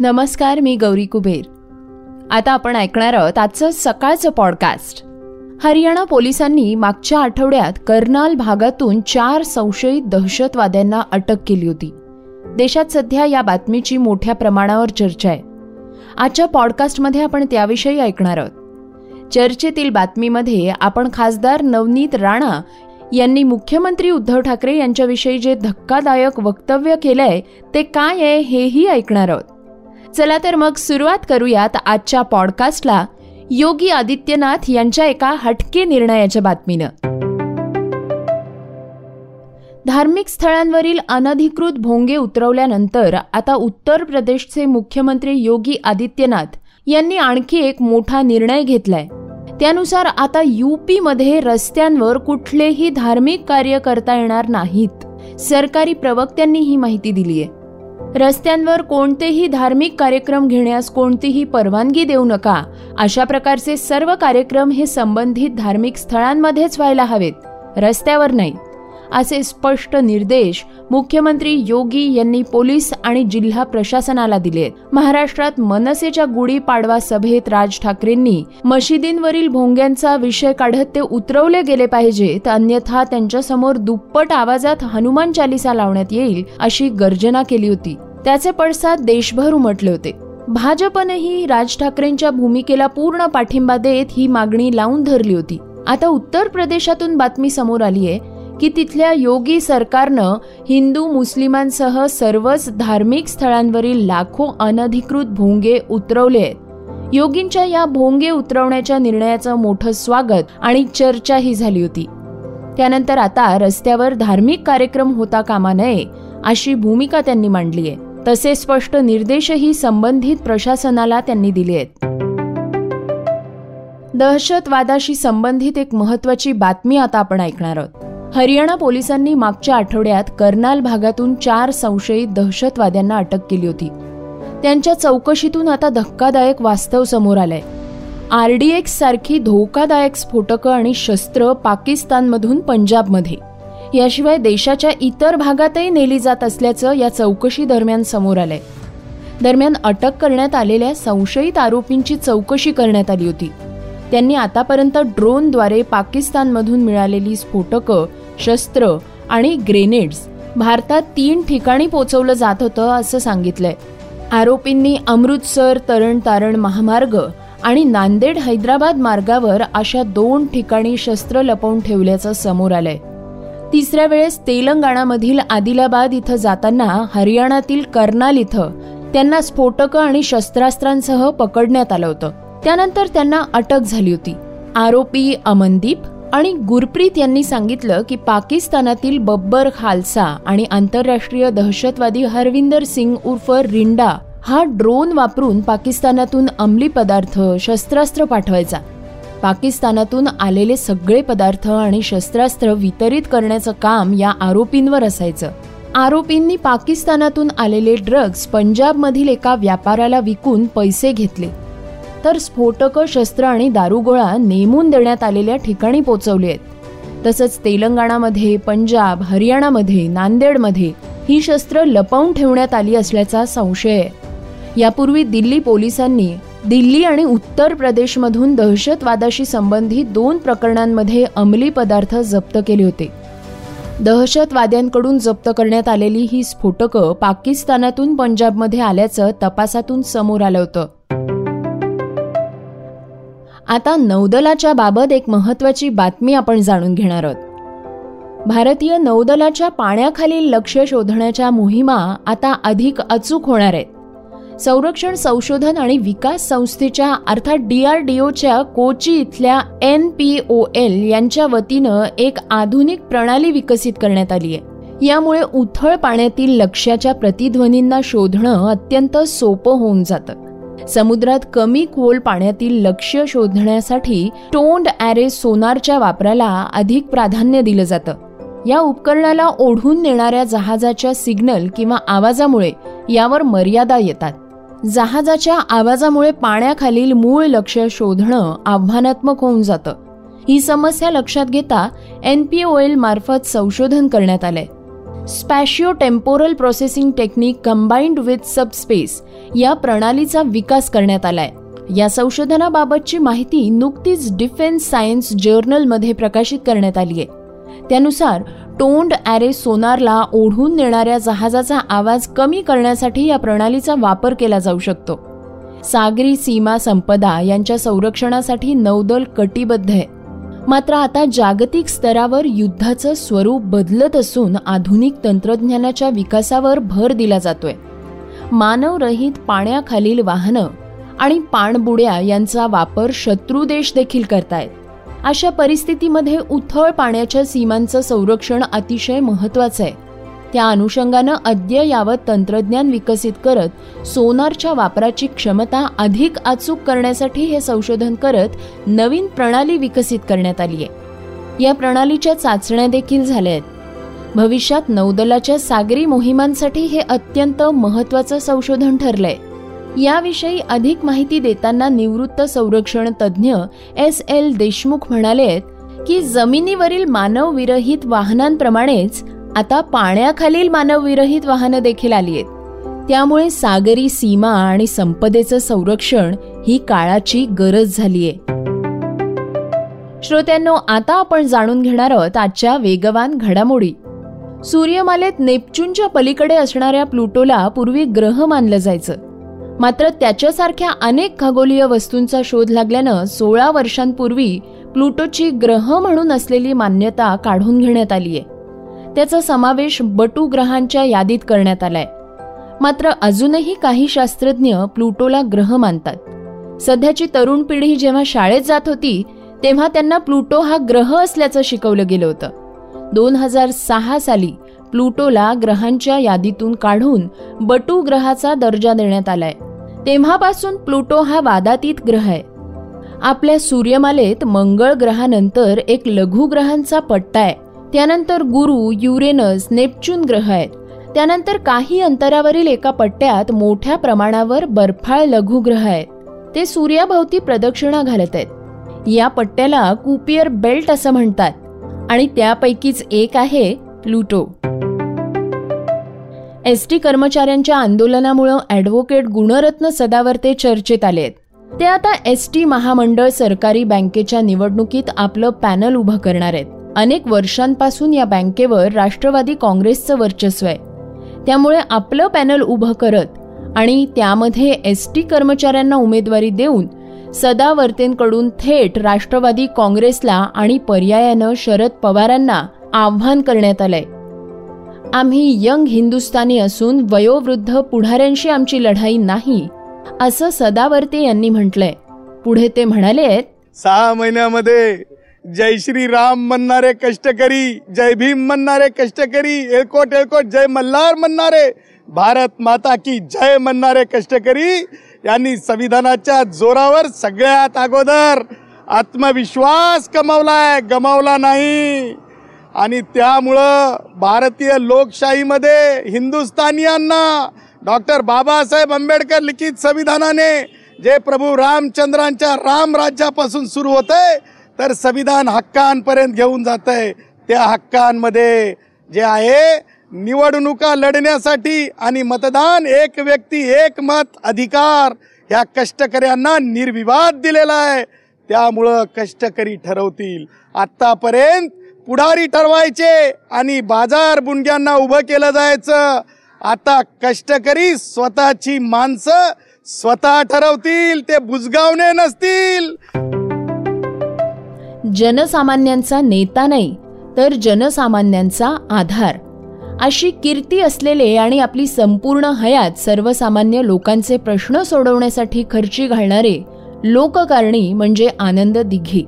नमस्कार मी गौरी कुबेर. आता आपण ऐकणार आहोत आजचं सकाळचं पॉडकास्ट हरियाणा पोलिसांनी मागच्या आठवड्यात कर्नाल भागातून चार संशयित दहशतवाद्यांना अटक केली होती. देशात सध्या या बातमीची मोठ्या प्रमाणावर चर्चा आहे. आजच्या पॉडकास्टमध्ये आपण त्याविषयी ऐकणार आहोत. चर्चेतील बातमीमध्ये आपण खासदार नवनीत राणा यांनी मुख्यमंत्री उद्धव ठाकरे यांच्याविषयी जे धक्कादायक वक्तव्य केलंय ते काय आहे हेही ऐकणार आहोत. चला तर मग सुरुवात करूयात आजच्या पॉडकास्टला योगी आदित्यनाथ यांच्या एका हटके निर्णयाच्या बातमीनं. धार्मिक स्थळांवरील अनधिकृत भोंगे उतरवल्यानंतर आता उत्तर प्रदेशचे मुख्यमंत्री योगी आदित्यनाथ यांनी आणखी एक मोठा निर्णय घेतलाय. त्यानुसार आता यूपीमध्ये रस्त्यांवर कुठलेही धार्मिक कार्य करता येणार नाहीत. सरकारी प्रवक्त्यांनी ही माहिती दिली आहे रस्त्यांवर कोणतेही धार्मिक कार्यक्रम घेण्यास कोणतीही परवानगी देऊ नका. अशा प्रकारचे सर्व कार्यक्रम हे संबंधित धार्मिक स्थळांमध्येच व्हायला हवेत. रस्त्यावर नाही. असे स्पष्ट निर्देश मुख्यमंत्री योगी यांनी पोलीस आणि जिल्हा प्रशासनाला दिले महाराष्ट्रात मनसेच्या गुढी पाडवा सभेत राज ठाकरेंनी मशिदींवरील भोंग्यांचा विषय काढत ते उतरवले गेले पाहिजेत अन्यथा त्यांच्यासमोर दुप्पट आवाजात हनुमान चालिसा लावण्यात येईल अशी गर्जना केली होती. त्याचे पडसाद देशभर उमटले होते. भाजपनंही राज ठाकरेंच्या भूमिकेला पूर्ण पाठिंबा देत ही मागणी लावून धरली होती. आता उत्तर प्रदेशातून बातमी समोर आली आहे की तिथल्या योगी सरकारनं हिंदू मुस्लिमांसह सर्वच धार्मिक स्थळांवरील लाखो अनधिकृत भोंगे उतरवले आहेत. योगींच्या या भोंगे उतरवण्याच्या निर्णयाचं मोठं स्वागत आणि चर्चाही झाली होती. त्यानंतर आता रस्त्यावर धार्मिक कार्यक्रम होता कामा नये अशी भूमिका त्यांनी मांडली आहे. तसे स्पष्ट निर्देशही संबंधित प्रशासनाला त्यांनी दिले आहेत. दहशतवादाशी संबंधित एक महत्वाची बातमी आता आपण ऐकणार आहोत. हरियाणा पोलिसांनी मागच्या आठवड्यात कर्नाल भागातून चार संशयित दहशतवाद्यांना अटक केली होती. त्यांच्या चौकशीतून आता धक्कादायक वास्तव समोर आलंय. आरडीएक्स सारखी धोकादायक स्फोटकं आणि शस्त्र पाकिस्तानमधून पंजाबमध्ये. याशिवाय देशाच्या इतर भागातही नेली जात असल्याचं या चौकशी दरम्यान समोर आलंय. दरम्यान अटक करण्यात आलेल्या संशयित आरोपींची चौकशी करण्यात आली होती. त्यांनी आतापर्यंत ड्रोनद्वारे पाकिस्तानमधून मिळालेली स्फोटकं शस्त्र आणि ग्रेनेड्स भारतात तीन ठिकाणी पोचवलं जात होतं असं सांगितलंय. आरोपींनी अमृतसर तरण तारण महामार्ग आणि नांदेड हैदराबाद मार्गावर अशा दोन ठिकाणी शस्त्र लपवून ठेवल्याचं समोर आलंय. तिसऱ्या वेळेस तेलंगणामधील आदिलाबाद इथं जाताना हरियाणातील कर्नाल इथं त्यांना स्फोटकं आणि शस्त्रास्त्रांसह पकडण्यात आलं होतं. त्यानंतर त्यांना अटक झाली होती. आरोपी अमनदीप आणि गुरप्रीत यांनी सांगितलं की पाकिस्तानातील बब्बर खालसा आणि आंतरराष्ट्रीय दहशतवादी हरविंदर सिंग उर्फ रिंडा हा ड्रोन वापरून पाकिस्तानातून अंमली पदार्थ शस्त्रास्त्र पाठवायचा. पाकिस्तानातून आलेले सगळे पदार्थ आणि शस्त्रास्त्र वितरित करण्याचं काम या आरोपींवर असायचं. आरोपींनी पाकिस्तानातून आलेले ड्रग्ज पंजाबमधील एका व्यापाऱ्याला विकून पैसे घेतले. तर स्फोटकं शस्त्र आणि दारुगोळा नेमून देण्यात आलेल्या ठिकाणी पोचवले आहेत. तसंच तेलंगणामध्ये पंजाब हरियाणामध्ये नांदेडमध्ये ही शस्त्र लपवून ठेवण्यात आली असल्याचा संशय आहे. यापूर्वी दिल्ली पोलिसांनी दिल्ली आणि उत्तर प्रदेशमधून दहशतवादाशी संबंधित दोन प्रकरणांमध्ये अंमली पदार्थ जप्त केले होते. दहशतवाद्यांकडून जप्त करण्यात आलेली ही स्फोटकं पाकिस्तानातून पंजाबमध्ये आल्याचं तपासातून समोर आलं होतं. आता नौदलाच्या बाबत एक महत्वाची बातमी आपण जाणून घेणार आहोत. भारतीय नौदलाच्या पाण्याखालील लक्ष शोधण्याच्या मोहिमा आता अधिक अचूक होणार आहेत. संरक्षण संशोधन आणि विकास संस्थेच्या अर्थात डी आर डी ओच्या कोची इथल्या एन पी ओ एल यांच्या वतीनं एक आधुनिक प्रणाली विकसित करण्यात आली आहे. यामुळे उथळ पाण्यातील लक्ष्याच्या प्रतिध्वनींना शोधणं अत्यंत सोपं होऊन जातं. समुद्रात कमी खोल पाण्यातील लक्ष्य शोधण्यासाठी टोंड ॲरे सोनारच्या वापराला अधिक प्राधान्य दिलं जातं. या उपकरणाला ओढून नेणाऱ्या जहाजाच्या सिग्नल किंवा आवाजामुळे यावर मर्यादा येतात. जहाजाच्या आवाजामुळे पाण्याखालील मूळ लक्ष शोधणं आव्हानात्मक होऊन जातं. ही समस्या लक्षात घेता एन पी ओ मार्फत संशोधन करण्यात आलंय. Spatio temporal processing technique combined with subspace या प्रणालीचा विकास करण्यात आलाय. या संशोधनाबाबतची माहिती नुकतीच डिफेन्स सायन्स जर्नलमध्ये प्रकाशित करण्यात आली आहे त्यानुसार टोंड ॲरे सोनारला ओढून नेणाऱ्या जहाजाचा आवाज कमी करण्यासाठी या प्रणालीचा वापर केला जाऊ शकतो. सागरी सीमा संपदा यांच्या संरक्षणासाठी नौदल कटिबद्ध आहे. मात्र आता जागतिक स्तरावर युद्धाचं स्वरूप बदलत असून आधुनिक तंत्रज्ञानाच्या विकासावर भर दिला जातोय. मानवरहित पाण्याखालील वाहनं आणि पाणबुड्या यांचा वापर शत्रू देश देखील करतायत. अशा परिस्थितीमध्ये उथळ पाण्याच्या सीमांचं संरक्षण अतिशय महत्वाचं आहे. त्या अनुषंगानं अद्ययावत तंत्रज्ञान विकसित करत सोनारच्या वापराची क्षमता अधिक अचूक करण्यासाठी हे संशोधन करत नवीन प्रणाली विकसित करण्यात आली आहे. या प्रणालीच्या चाचण्या देखील झाल्या आहेत. भविष्यात नौदलाच्या सागरी मोहिमांसाठी हे अत्यंत महत्वाचं संशोधन ठरलंय. याविषयी अधिक माहिती देताना निवृत्त संरक्षण तज्ज्ञ एस एल देशमुख म्हणाले की जमिनीवरील मानवविरहित वाहनांप्रमाणेच आता पाण्याखालील मानवविरहित वाहनं देखील आली आहेत. त्यामुळे सागरी सीमा आणि संपदेचं संरक्षण ही काळाची गरज झालीय. श्रोत्यांनो आता आपण जाणून घेणार आहोत आजच्या वेगवान घडामोडी. सूर्यमालेत नेपच्यूनच्या पलीकडे असणाऱ्या प्लुटोला पूर्वी ग्रह मानलं जायचं. मात्र त्याच्यासारख्या अनेक खगोलीय वस्तूंचा शोध लागल्यानं सोळा वर्षांपूर्वी प्लुटोची ग्रह म्हणून असलेली मान्यता काढून घेण्यात आली आहे त्याचा समावेश बटू ग्रहांच्या यादीत करण्यात आलाय. मात्र अजूनही काही शास्त्रज्ञ प्लुटोला ग्रह मानतात. सध्याची तरुण पिढी जेव्हा शाळेत जात होती तेव्हा त्यांना प्लुटो हा ग्रह असल्याचं शिकवलं गेलं होतं. दोन हजार सहा साली प्लुटोला ग्रहांच्या यादीतून काढून बटू ग्रहाचा दर्जा देण्यात आलाय. तेव्हापासून प्लुटो हा वादातीत ग्रह आहे. आपल्या सूर्यमालेत मंगळ ग्रहानंतर एक लघु ग्रहांचा पट्टा आहे. त्यानंतर गुरु युरेनस नेपच्यून ग्रह आहेत. त्यानंतर काही अंतरावरील एका पट्ट्यात मोठ्या प्रमाणावर बर्फाळ लघुग्रह आहेत. ते सूर्याभोवती प्रदक्षिणा घालत आहेत. या पट्ट्याला कुपियर बेल्ट असं म्हणतात आणि त्यापैकीच एक आहे प्लुटो. एस टी कर्मचाऱ्यांच्या आंदोलनामुळं ॲडव्होकेट गुणरत्न सदावर्ते चर्चेत आले ते आता एस टी महामंडळ सरकारी बँकेच्या निवडणुकीत आपलं पॅनल उभं करणार आहेत. अनेक वर्षांपासून या बँकेवर राष्ट्रवादी काँग्रेसचं वर्चस्व आहे. त्यामुळे आपलं पॅनल उभं करत आणि त्यामध्ये एस टी कर्मचाऱ्यांना उमेदवारी देऊन सदावर्तेंकडून थेट राष्ट्रवादी काँग्रेसला आणि पर्यायानं शरद पवारांना आव्हान करण्यात आलंय. आम्ही यंग हिंदुस्थानी असून वयोवृद्ध पुढाऱ्यांशी आमची लढाई नाही असं सदावर्ते यांनी म्हटलंय. पुढे ते म्हणाले सहा महिन्यामध्ये जय श्री राम म्हणणारे कष्टकरी जय भीम म्हणणारे कष्टकरी एळकोट एलकोट जय मल्हार म्हणणारे भारत माता की जय म्हणणारे कष्टकरी. यांनी संविधानाच्या जोरावर सगळ्यात अगोदर आत्मविश्वास कमावलाय गमावला नाही. आणि त्यामुळं भारतीय लोकशाहीमध्ये हिंदुस्थानियांना डॉक्टर बाबासाहेब आंबेडकर लिखित संविधानाने जे प्रभू रामचंद्रांच्या राम राज्यापासून सुरू होतंय तर संविधान हक्कांपर्यंत घेऊन जात आहे त्या हक्कांमध्ये जे आहे निवडणुका लढण्यासाठी आणि मतदान एक व्यक्ती एक मत अधिकार ह्या कष्टकऱ्यांना निर्विवाद दिलेला आहे. त्यामुळं कष्टकरी ठरवतील. आत्तापर्यंत पुढारी ठरवायचे आणि बाजार बुंड्यांना उभं केलं जायचं. आता कष्टकरी स्वतःची माणसं स्वतः ठरवतील ते बुजगावणे नसतील. जनसामान्यांचा नेता नाही तर जनसामान्यांचा आधार. अशी कीर्ती असलेले आणि आपली संपूर्ण हयात सर्वसामान्य लोकांचे प्रश्न सोडवण्यासाठी खर्ची घालणारे लोककारणी म्हणजे आनंद दिघी.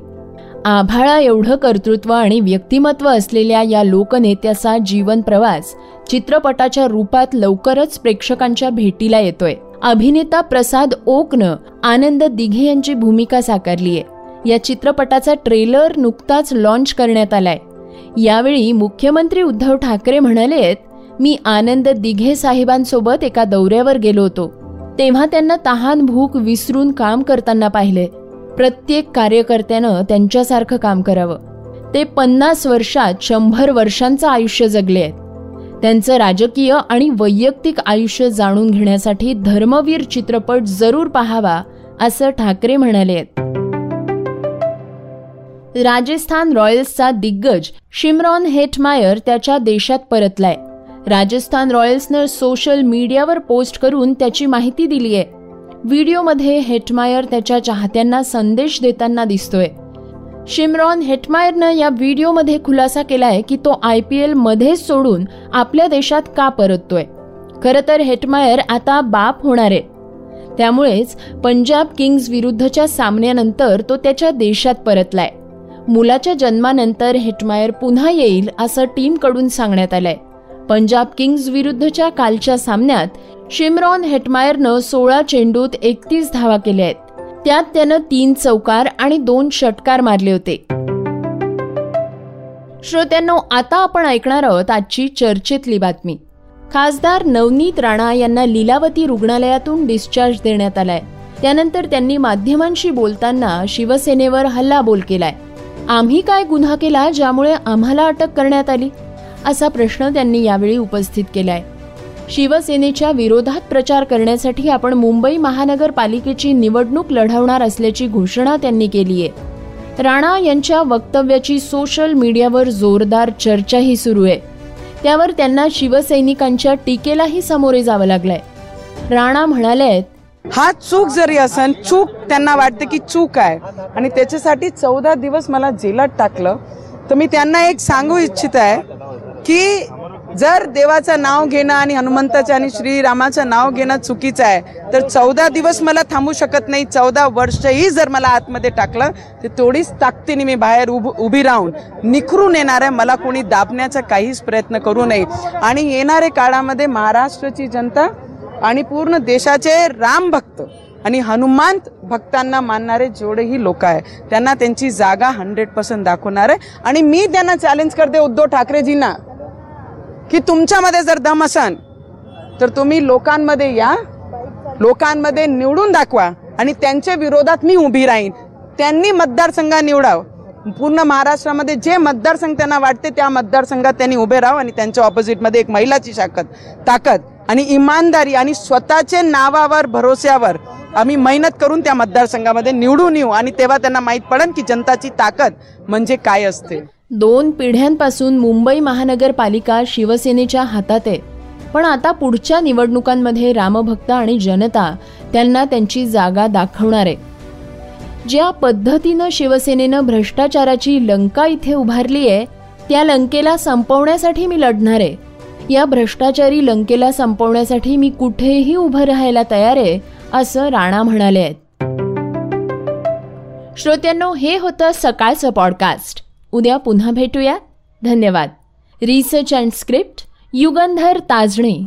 आभाळा एवढं कर्तृत्व आणि व्यक्तिमत्व असलेल्या या लोकनेत्याचा जीवन प्रवास चित्रपटाच्या रूपात लवकरच प्रेक्षकांच्या भेटीला येतोय. अभिनेता प्रसाद ओकनं आनंद दिघे यांची भूमिका साकारली आहे या चित्रपटाचा ट्रेलर नुकताच लॉन्च करण्यात आलाय. यावेळी मुख्यमंत्री उद्धव ठाकरे म्हणालेत मी आनंद दिघे साहेबांसोबत एका दौऱ्यावर गेलो होतो. तेव्हा त्यांना तहान भूक विसरून काम करताना पाहिले. प्रत्येक कार्यकर्त्यानं त्यांच्यासारखं काम करावं. ते पन्नास वर्षात शंभर वर्षांचं आयुष्य जगले आहेत. त्यांचं राजकीय आणि वैयक्तिक आयुष्य जाणून घेण्यासाठी धर्मवीर चित्रपट जरूर पाहावा असं ठाकरे म्हणाले आहेत. राजस्थान रॉयल्सचा दिग्गज शिमरॉन हेटमायर त्याच्या देशात परतलाय. राजस्थान रॉयल्सनं सोशल मीडियावर पोस्ट करून त्याची माहिती दिली आहे. व्हिडिओमध्ये हेटमायर त्याच्या चाहत्यांना संदेश देताना दिसतोय. शिमरॉन हेटमायरनं या व्हिडिओमध्ये खुलासा केलाय की तो आय पी एल मध्येच सोडून आपल्या देशात का परततोय? खरं तर हेटमायर आता बाप होणार आहे. त्यामुळेच पंजाब किंग्ज विरुद्धच्या सामन्यानंतर तो त्याच्या देशात परतलाय. मुलाच्या जन्मानंतर हेटमायर पुन्हा येईल असं टीमकडून सांगण्यात आलंय. पंजाब किंग्ज विरुद्धच्या कालच्या सामन्यात शिमरॉन हेटमायरनं सोळा चेंडूत एकतीस धावा केल्या आहेत. त्यात त्यानं तीन चौकार आणि दोन षटकार मारले होते. श्रोत्यांनो आता आपण ऐकणार आहोत आजची चर्चेतली बातमी. खासदार नवनीत राणा यांना लीलावती रुग्णालयातून डिस्चार्ज देण्यात आलाय. त्यानंतर त्यांनी माध्यमांशी बोलताना शिवसेनेवर हल्लाबोल केलाय. आम्ही काय गुन्हा केला ज्यामुळे आम्हाला अटक करण्यात आली? असा प्रश्न त्यांनी यावेळी उपस्थित केलाय. शिवसेनेच्या विरोधात प्रचार करण्यासाठी आपण मुंबई महानगरपालिकेची निवडणूक लढवणार असल्याची घोषणा त्यांनी केली आहे राणा यांच्या वक्तव्याची सोशल मीडियावर जोरदार चर्चाही सुरू आहे. त्यावर त्यांना शिवसैनिकांच्या टीकेलाही सामोरे जावं लागलंय. राणा म्हणाले आहेत हा चूक जरी असन चूक त्यांना वाटते की चूक आहे. आणि त्याच्यासाठी चौदा दिवस मला जेलात टाकलं. तर मी त्यांना एक सांगू इच्छित आहे की जर देवाचं नाव घेणं आणि हनुमंताचं आणि श्रीरामाचं नाव घेणं चुकीचं आहे तर चौदा दिवस मला थांबू शकत नाही. चौदा वर्षही जर मला आतमध्ये टाकलं तर तेवढीच ताकदीने मी बाहेर उभ उभी राहून निखरून येणार आहे. मला कोणी दाबण्याचा काहीच प्रयत्न करू नये. आणि येणाऱ्या काळामध्ये महाराष्ट्राची जनता आणि पूर्ण देशाचे राम भक्त आणि हनुमान भक्तांना मानणारे जेवढेही लोक आहे त्यांना त्यांची जागा हंड्रेड पर्सेंट दाखवणार आहे. आणि मी त्यांना चॅलेंज करते उद्धव ठाकरेजींना की तुमच्यामध्ये जर दम असन तर तुम्ही लोकांमध्ये या लोकांमध्ये निवडून दाखवा आणि त्यांच्या विरोधात मी उभी राहीन. त्यांनी मतदारसंघा निवडाव. पूर्ण महाराष्ट्रामध्ये जे मतदारसंघ त्यांना वाटते त्या मतदारसंघात त्यांनी उभे राहावं आणि त्यांच्या ऑपोजिटमध्ये एक महिलाची शाकद ताकद. आणि इमानदारी आणि स्वतःचे नावावर भरोश्यावर आम्ही मेहनत करून त्या मतदारसंघामध्ये निवडून येऊ. आणि तेव्हा त्यांना माहीत पडेल की जनताची ताकद म्हणजे काय असते. दोन पिढ्यांपासून मुंबई महानगरपालिका शिवसेनेच्या हातात. आहे पण आता पुढच्या निवडणुकांमध्ये रामभक्त आणि जनता त्यांना त्यांची जागा दाखवणार. आहे ज्या पद्धतीनं शिवसेनेनं भ्रष्टाचाराची लंका इथे उभारली आहे त्या लंकेला संपवण्यासाठी मी लढणार. आहे या भ्रष्टाचारी लंकेला संपवण्यासाठी मी कुठेही उभं राहायला तयार आहे असं राणा म्हणाले आहेत. श्रोत्यांनो हे होतं सकाळचं पॉडकास्ट उद्या पुन्हा भेटूया. धन्यवाद. Research and script Yugandhar Tajne.